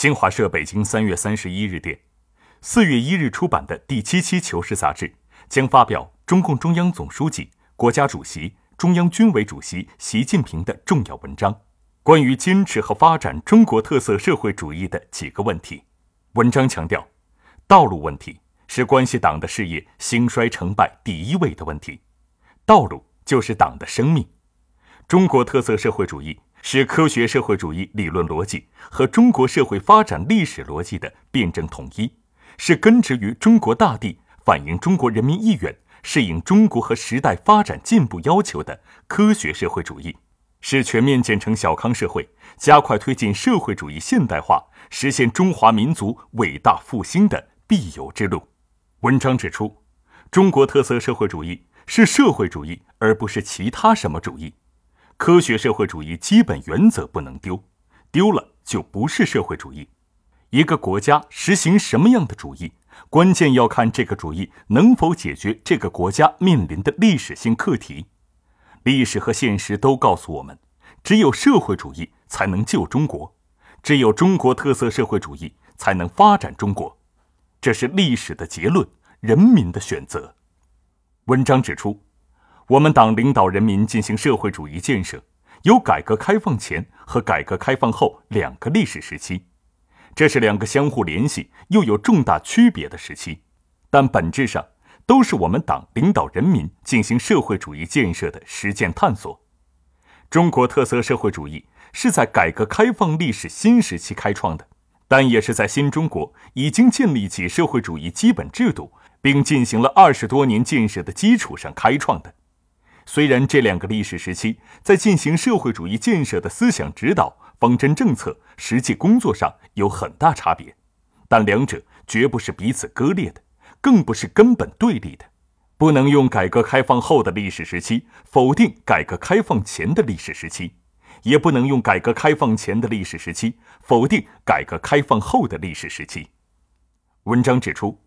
新华社北京三月三十一日电，四月一日出版的第七期《求是》杂志将发表中共中央总书记、国家主席、中央军委主席习近平的重要文章，关于坚持和发展中国特色社会主义的几个问题。文章强调，道路问题是关系党的事业兴衰成败第一位的问题，道路就是党的生命。中国特色社会主义。是科学社会主义理论逻辑和中国社会发展历史逻辑的辩证统一，是根植于中国大地、反映中国人民意愿、适应中国和时代发展进步要求的科学社会主义，是全面建成小康社会、加快推进社会主义现代化、实现中华民族伟大复兴的必由之路。文章指出，中国特色社会主义是社会主义，而不是其他什么主义。科学社会主义基本原则不能丢，丢了就不是社会主义。一个国家实行什么样的主义，关键要看这个主义能否解决这个国家面临的历史性课题。历史和现实都告诉我们，只有社会主义才能救中国，只有中国特色社会主义才能发展中国。这是历史的结论，人民的选择。文章指出。我们党领导人民进行社会主义建设，有改革开放前和改革开放后两个历史时期，这是两个相互联系又有重大区别的时期，但本质上都是我们党领导人民进行社会主义建设的实践探索。中国特色社会主义是在改革开放历史新时期开创的，但也是在新中国已经建立起社会主义基本制度并进行了二十多年建设的基础上开创的。虽然这两个历史时期在进行社会主义建设的思想指导、方针政策、实际工作上有很大差别，但两者绝不是彼此割裂的，更不是根本对立的。不能用改革开放后的历史时期否定改革开放前的历史时期，也不能用改革开放前的历史时期否定改革开放后的历史时期。文章指出，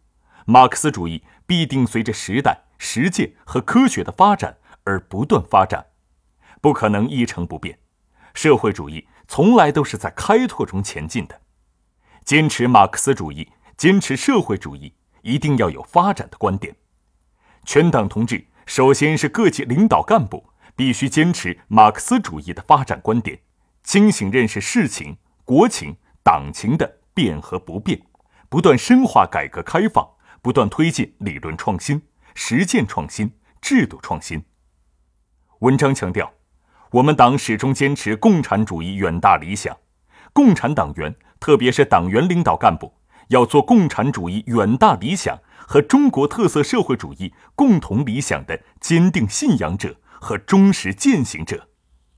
马克思主义必定随着时代、实践和科学的发展。而不断发展，不可能一成不变。社会主义从来都是在开拓中前进的。坚持马克思主义，坚持社会主义，一定要有发展的观点。全党同志，首先是各级领导干部，必须坚持马克思主义的发展观点，清醒认识事情、国情、党情的变和不变，不断深化改革开放，不断推进理论创新、实践创新、制度创新。文章强调，我们党始终坚持共产主义远大理想，共产党员，特别是党员领导干部，要做共产主义远大理想和中国特色社会主义共同理想的坚定信仰者和忠实践行者。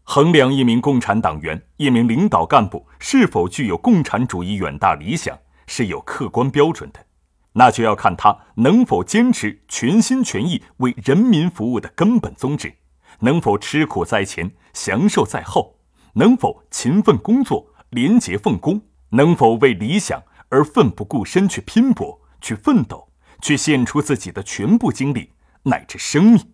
衡量一名共产党员、一名领导干部是否具有共产主义远大理想，是有客观标准的，那就要看他能否坚持全心全意为人民服务的根本宗旨。能否吃苦在前，享受在后？能否勤奋工作，廉洁奉公？能否为理想而奋不顾身去拼搏、去奋斗、去献出自己的全部精力乃至生命？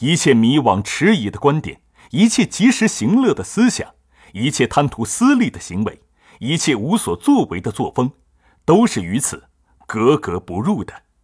一切迷惘迟疑的观点，一切及时行乐的思想，一切贪图私利的行为，一切无所作为的作风，都是与此格格不入的。